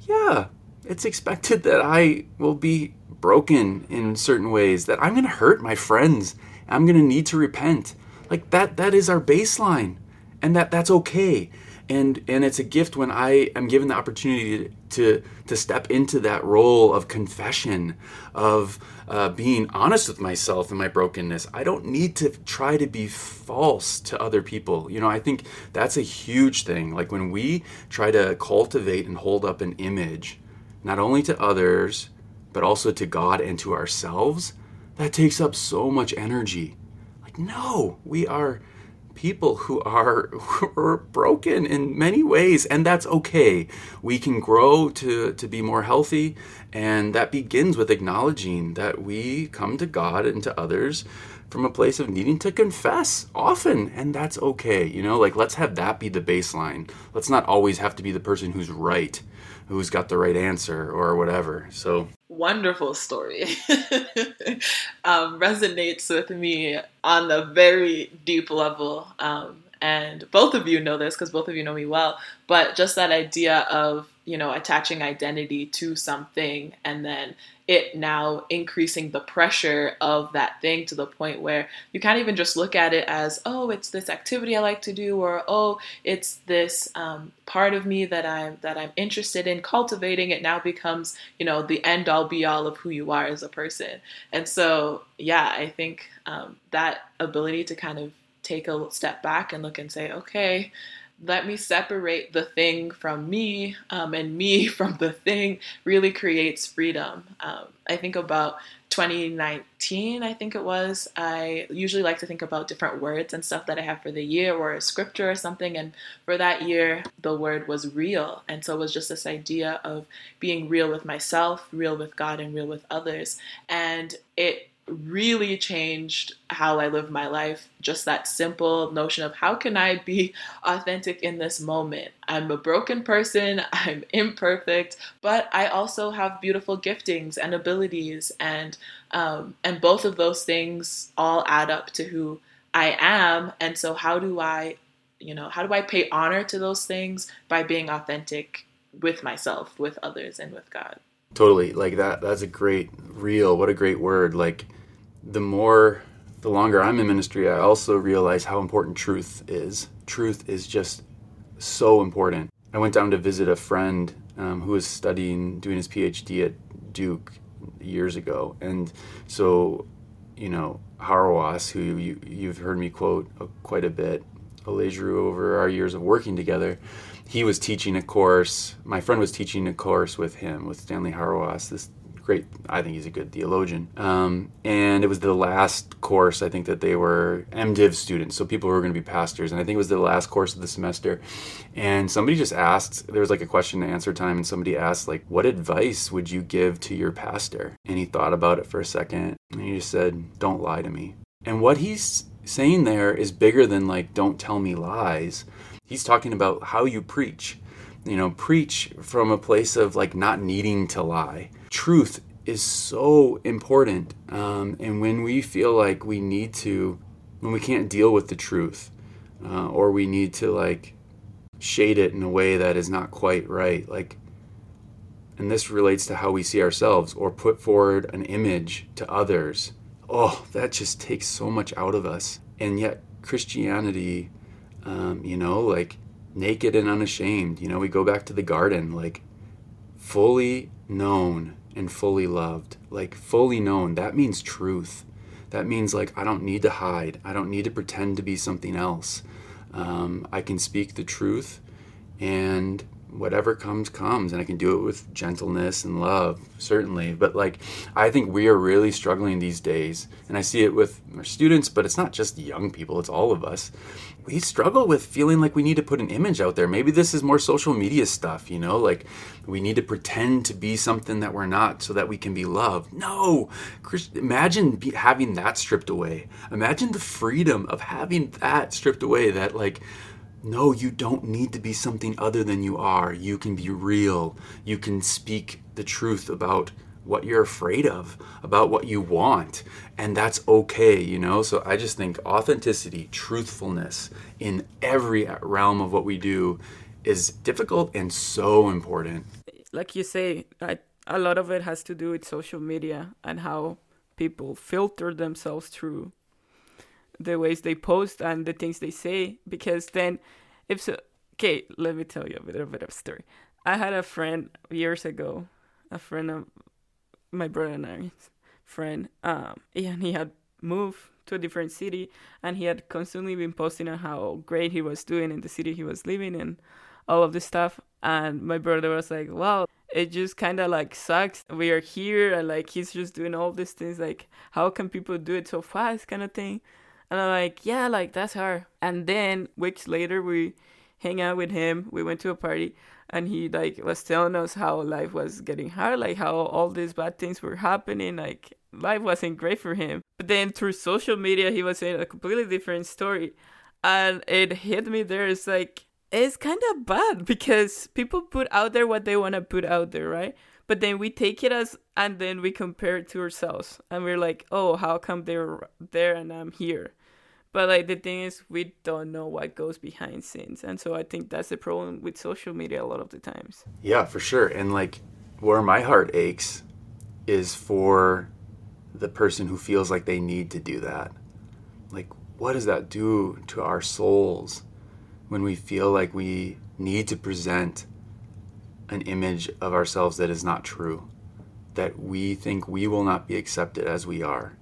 yeah, it's expected that I will be broken in certain ways, that I'm going to hurt my friends, I'm going to need to repent. Like that that is our baseline. And that that's okay and and it's a gift when I am given the opportunity to to step into that role of confession, of uh, being honest with myself and my brokenness. I don't need to try to be false to other people. You know, I think that's a huge thing. Like when we try to cultivate and hold up an image, not only to others but also to God and to ourselves, that takes up so much energy. Like no, we are people who are, who are broken in many ways, and that's okay. We can grow to, to be more healthy, and that begins with acknowledging that we come to God and to others from a place of needing to confess often, and that's okay. You know, like let's have that be the baseline. Let's not always have to be the person who's right, who's got the right answer or whatever. So wonderful story [LAUGHS] um, resonates with me on a very deep level. Um, and both of you know this because both of you know me well, but just that idea of, you know, attaching identity to something and then it now increasing the pressure of that thing to the point where you can't even just look at it as, oh, it's this activity I like to do, or oh, it's this um, part of me that I'm that I'm interested in cultivating. It now becomes, you know, the end all be all of who you are as a person. And so, yeah, I think um, that ability to kind of take a step back and look and say, okay, let me separate the thing from me um, and me [LAUGHS] from the thing really creates freedom. Um, I think about 2019, I think it was. I usually like to think about different words and stuff that I have for the year or a scripture or something. And for that year, the word was real. And so it was just this idea of being real with myself, real with God, and real with others. And it really changed how I live my life. Just that simple notion of how can I be [LAUGHS] authentic in this moment? I'm a broken person, [LAUGHS] I'm imperfect, but I also have beautiful giftings and abilities, and um, and both of those things all add up to who I am. And so, how do I, you know, how do I pay honor to those things by being authentic with myself, with others, and with God? Totally. Like that that's a great real, what a great word. Like the more the longer I'm in ministry, I also realize how important truth is. Truth is just so important. I went down to visit a friend um, who was studying, doing his PhD at Duke years ago. And so, you know, Hauerwas, who you, you've heard me quote quite a bit, Olegiru over our years of working together, he was teaching a course. My friend was teaching a course with him, with Stanley Hauerwas, this great, I think he's a good theologian. Um, and it was the last course, I think, that they were MDiv students, so people who were going to be pastors. And I think it was the last course of the semester. And somebody just asked, there was like a question and answer time, and somebody asked, like, what advice would you give to your pastor? And he thought about it for a second, and he just said, don't lie to me. And what he's saying there is bigger than, like, don't tell me lies He's talking about how you preach. You know, preach from a place of like not needing to lie. Truth is so important. Um, and when we feel like we need to, when we can't deal with the truth, uh, or we need to like shade it in a way that is not quite right, like, and this relates to how we see ourselves or put forward an image to others. Oh, that just takes so much out of us. And yet, Christianity um, you know, like naked and unashamed. You know, we go back to the garden, like fully known and fully loved. Like fully known, that means truth. That means like I don't need to hide. I don't need to pretend to be something else. Um, I can speak the truth and whatever comes comes. And i can do it with gentleness and love certainly. But like i think we are really struggling these days and i see it with our students but it's not just young people it's all of us. We struggle with feeling like we need to put an image out there. Maybe this is more social media stuff you know? Like we need to pretend to be something that we're not so that we can be loved. No! Imagine having that stripped away. Imagine the freedom of having that stripped away that like no, you don't need to be something other than you are. You can be real. You can speak the truth about what you're afraid of, about what you want. And that's okay, you know? So I just think authenticity, truthfulness in every realm of what we do is difficult and so important. Like you say, I, a lot of it has to do with social media and how people filter themselves through the ways they post and the things they say because then if so okay let me tell you a little bit of story. I had a friend years ago a friend of my brother and i's friend um and he had moved to a different city and he had constantly been posting on how great he was doing in the city he was living in all of this stuff and my brother was like wow it just kind of like sucks. We are here and like he's just doing all these things like how can people do it so fast kind of thing and I'm like, yeah, like that's her. And then weeks later, we hang out with him. We went to a party, and he like was telling us how life was getting hard, like how all these bad things were happening, like life wasn't great for him. But then through social media, he was saying a completely different story, and it hit me there. It's like it's kind of bad because people put out there what they want to put out there, right? but then we take it as and then we compare it to ourselves and we're like oh how come they're there and i'm here but like the thing is, we don't know what goes behind scenes, and so I think that's the problem with social media a lot of the times. Yeah, for sure. And like where my heart aches is for the person who feels like they need to do that. Like, what does that do to our souls when we feel like we need to present an image of ourselves that is not true? That we think we will not be accepted as we are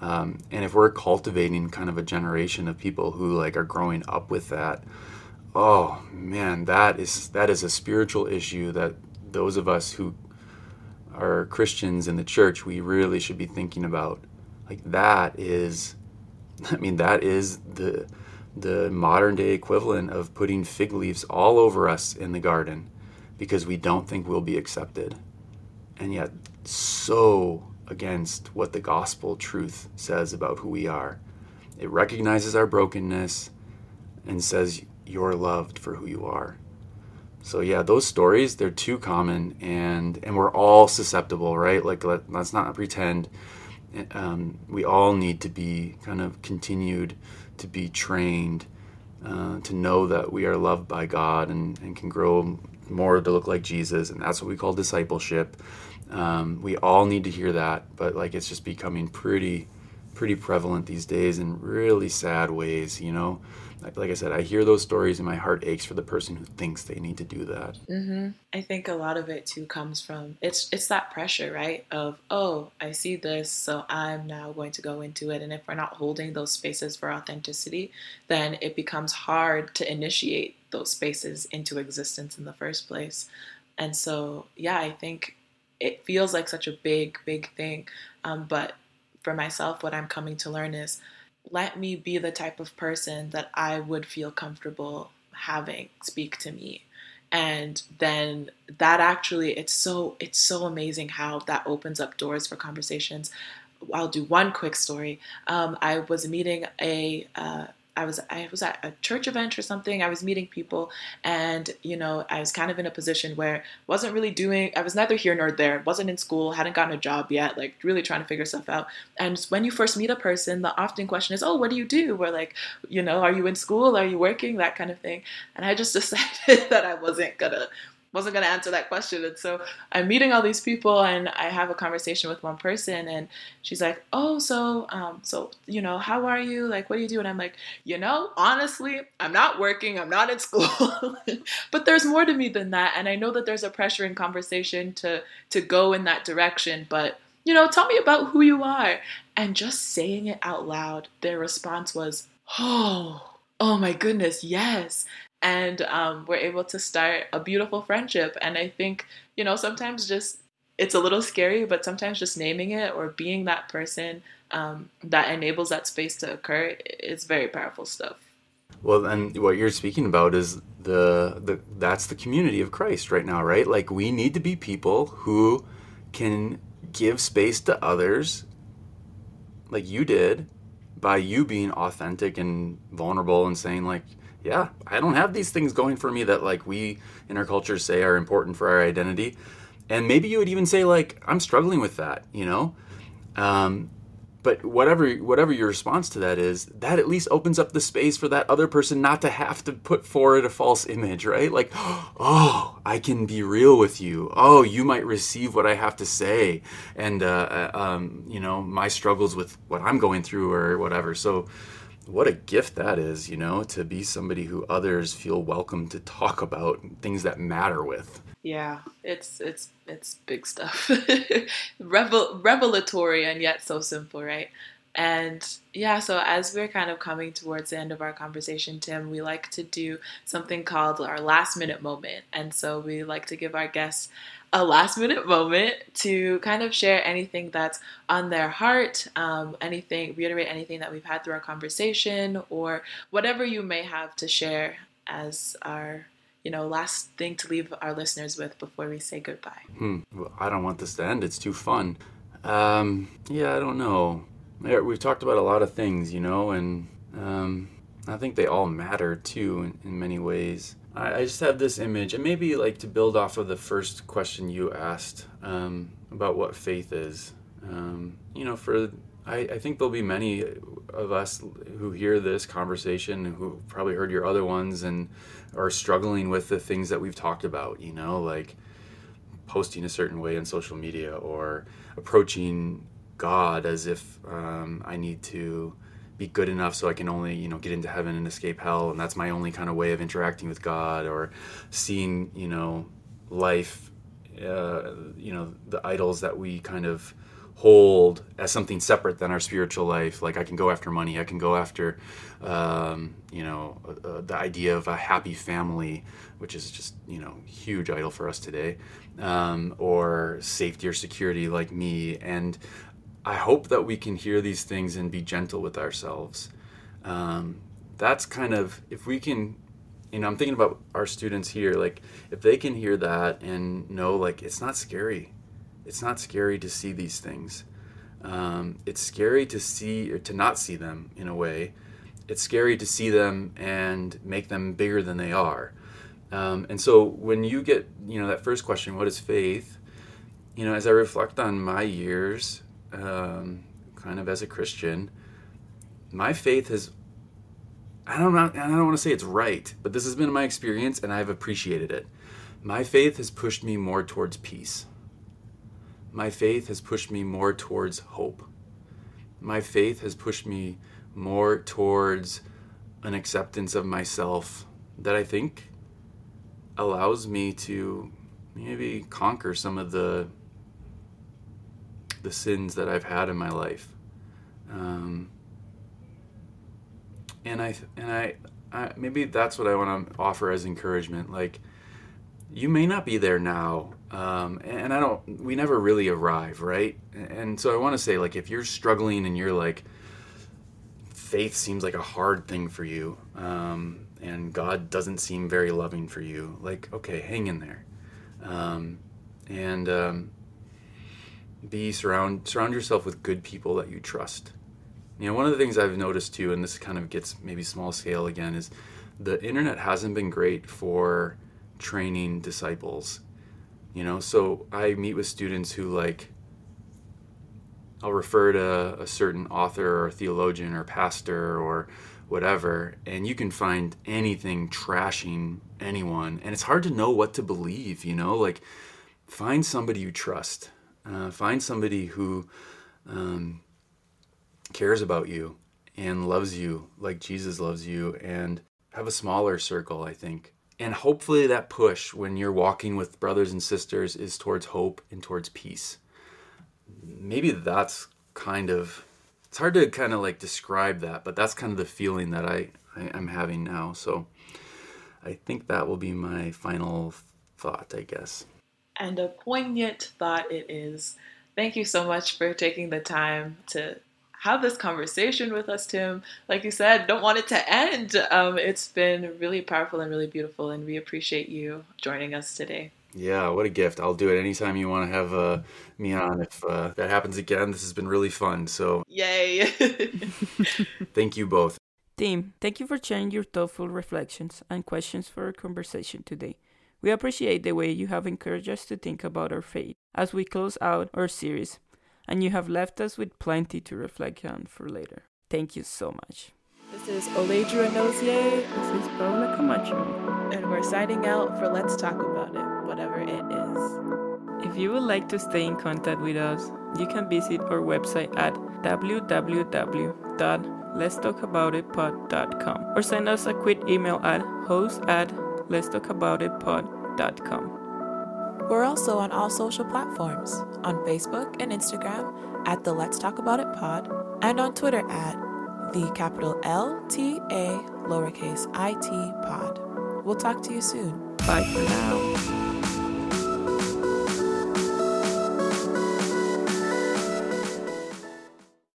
um, and if we're cultivating kind of a generation of people who like are growing up with that, oh man, that is that is a spiritual issue that those of us who are Christians in the church we really should be thinking about. Like that is, [LAUGHS] I mean, that is the the modern day equivalent of putting fig leaves all over us in the garden because we don't think we'll be accepted. And yet, so against what the gospel truth says about who we are. It recognizes our brokenness and says you're loved for who you are. So yeah, those stories they're too common, and and we're all susceptible, right? Like let, us not pretend. Um, we all need to be kind of continued to be trained uh, to know that we are loved by God and, and can grow more to look like Jesus, and that's what we call discipleship. Um, we all need to hear that, but like it's just becoming pretty, pretty prevalent these days in really sad ways, you know like I said, I hear those stories and my heart aches for the person who thinks they need to do that. Mm-hmm. I think a lot of it too comes from it's it's that pressure, right? Of oh, I see this, so I'm now going to go into it. And if we're not holding those spaces for authenticity, then it becomes hard to initiate those spaces into existence in the first place. And so, yeah, I think it feels like such a big, big thing. Um, but for myself, what I'm coming to learn is let me be the type of person that I would feel comfortable having speak to me. And then that actually it's so it's so amazing how that opens up doors for conversations. I'll do one quick story. Um, I was meeting a uh, I was I was at a church event or something. I was meeting people, and you know I was kind of in a position where wasn't really doing. I was neither here nor there. wasn't in school. hadn't gotten a job yet. Like really trying to figure stuff out. And when you first meet a person, the often question is, "Oh, what do you do?" Or like, you know, are you in school? Are you working? That kind of thing. And I just [LAUGHS] decided that I wasn't gonna wasn't going to answer that question. And so I'm meeting all these people and I have a conversation with one person and she's like, "Oh, so um so you know, how are you? Like what do you do?" And I'm like, "You know, honestly, I'm not working. I'm not in [LAUGHS] school." but there's more to me than that, and I know that there's a pressure in conversation to to go in that direction, but you know, tell me about who you are. And just saying it out loud, their response was, "Oh, oh my goodness, yes." And um, we're able to start a beautiful friendship. And I think, you know, sometimes just it's a little scary, but sometimes just naming it or being that person um, that enables that space to occur is very powerful stuff. Well, and what you're speaking about is the the that's the community of Christ right now, right? Like we need to be people who can give space to others, like you did, by you being authentic and vulnerable and saying like, yeah, I don't have these things going for me that like we in our culture say are important for our identity. And maybe you would even say like, I'm struggling with that, you know? Um, but whatever whatever your response to that is, that at least opens up the space for that other person not to have to put forward a false image, right? Like, [GASPS] oh, I can be real with you. Oh, you might receive what I have to say, and uh, uh um, you know my struggles with what I'm going through or whatever. So, what a gift that is, you know, to be somebody who others feel welcome to talk about things that matter with. Yeah, it's it's it's big stuff. [LAUGHS] Revel- revelatory and yet so simple, right? And yeah, so as we're kind of coming towards the end of our conversation, Tim, we like to do something called our last minute moment. And so we like to give our guests a last minute moment to kind of share anything that's on their heart, um, anything, reiterate anything that we've had through our conversation, or whatever you may have to share as our you know last thing to leave our listeners with before we say goodbye. Hmm. Well, I don't want this to end. It's too fun. Um, yeah, I don't know. We've talked about a lot of things, you know, and um, I think they all matter too in, in many ways. I, I just have this image, and maybe like to build off of the first question you asked um, about what faith is. Um, you know, for I, I, think there'll be many of us who hear this conversation who probably heard your other ones and are struggling with the things that we've talked about. You know, like posting a certain way on social media or approaching God as if um, I need to be good enough so I can only you know get into heaven and escape hell, and that's my only kind of way of interacting with God, or seeing you know life, uh, you know the idols that we kind of hold as something separate than our spiritual life. Like I can go after money, I can go after um, you know uh, the idea of a happy family, which is just you know huge idol for us today, um, or safety or security like me and I hope that we can hear these things and be gentle with ourselves. Um, that's kind of, if we can, you know, I'm thinking about our students here, like, if they can hear that and know, like, it's not scary. It's not scary to see these things. Um, it's scary to see or to not see them in a way. It's scary to see them and make them bigger than they are. Um, and so when you get, you know, that first question, what is faith? You know, as I reflect on my years, um, kind of as a Christian, my faith has I don't know, I don't want to say it's right, but this has been my experience and I've appreciated it. My faith has pushed me more towards peace. My faith has pushed me more towards hope. My faith has pushed me more towards an acceptance of myself that I think allows me to maybe conquer some of the the sins that I've had in my life. Um, and I and I, I maybe that's what I want to offer as encouragement. Like, you may not be there now, um, and I don't. We never really arrive, right? And so I want to say, like, if you're struggling and you're like, faith seems like a hard thing for you, um, and God doesn't seem very loving for you, like, okay, hang in there, um, and um, be surround surround yourself with good people that you trust. You know, one of the things I've noticed too, and this kind of gets maybe small scale again, is the internet hasn't been great for training disciples. You know, so I meet with students who like, I'll refer to a certain author or theologian or pastor or whatever, and you can find anything trashing anyone, and it's hard to know what to believe, you know? Like, find somebody you trust, uh, find somebody who, um, cares about you and loves you like Jesus loves you and have a smaller circle, I think. And hopefully that push when you're walking with brothers and sisters is towards hope and towards peace. Maybe that's kind of it's hard to kind of like describe that, but that's kind of the feeling that I, I am having now. So I think that will be my final thought, I guess. And a poignant thought it is. Thank you so much for taking the time to have this conversation with us, Tim. Like you said, don't want it to end. Um, it's been really powerful and really beautiful, and we appreciate you joining us today. Yeah, what a gift. I'll do it anytime you want to have uh, me on. If uh, that happens again, this has been really fun. So, yay. [LAUGHS] thank you both. Tim, thank you for sharing your thoughtful reflections and questions for our conversation today. We appreciate the way you have encouraged us to think about our faith as we close out our series and you have left us with plenty to reflect on for later. Thank you so much. This is Oledra Nozier. This is Paula Camacho. And we're signing out for Let's Talk About It, whatever it is. If you would like to stay in contact with us, you can visit our website at www.letstalkaboutitpod.com or send us a quick email at host at letstalkaboutitpod.com. We're also on all social platforms on Facebook and Instagram at the Let's Talk About It Pod and on Twitter at the capital L T A lowercase I T pod. We'll talk to you soon. Bye for now.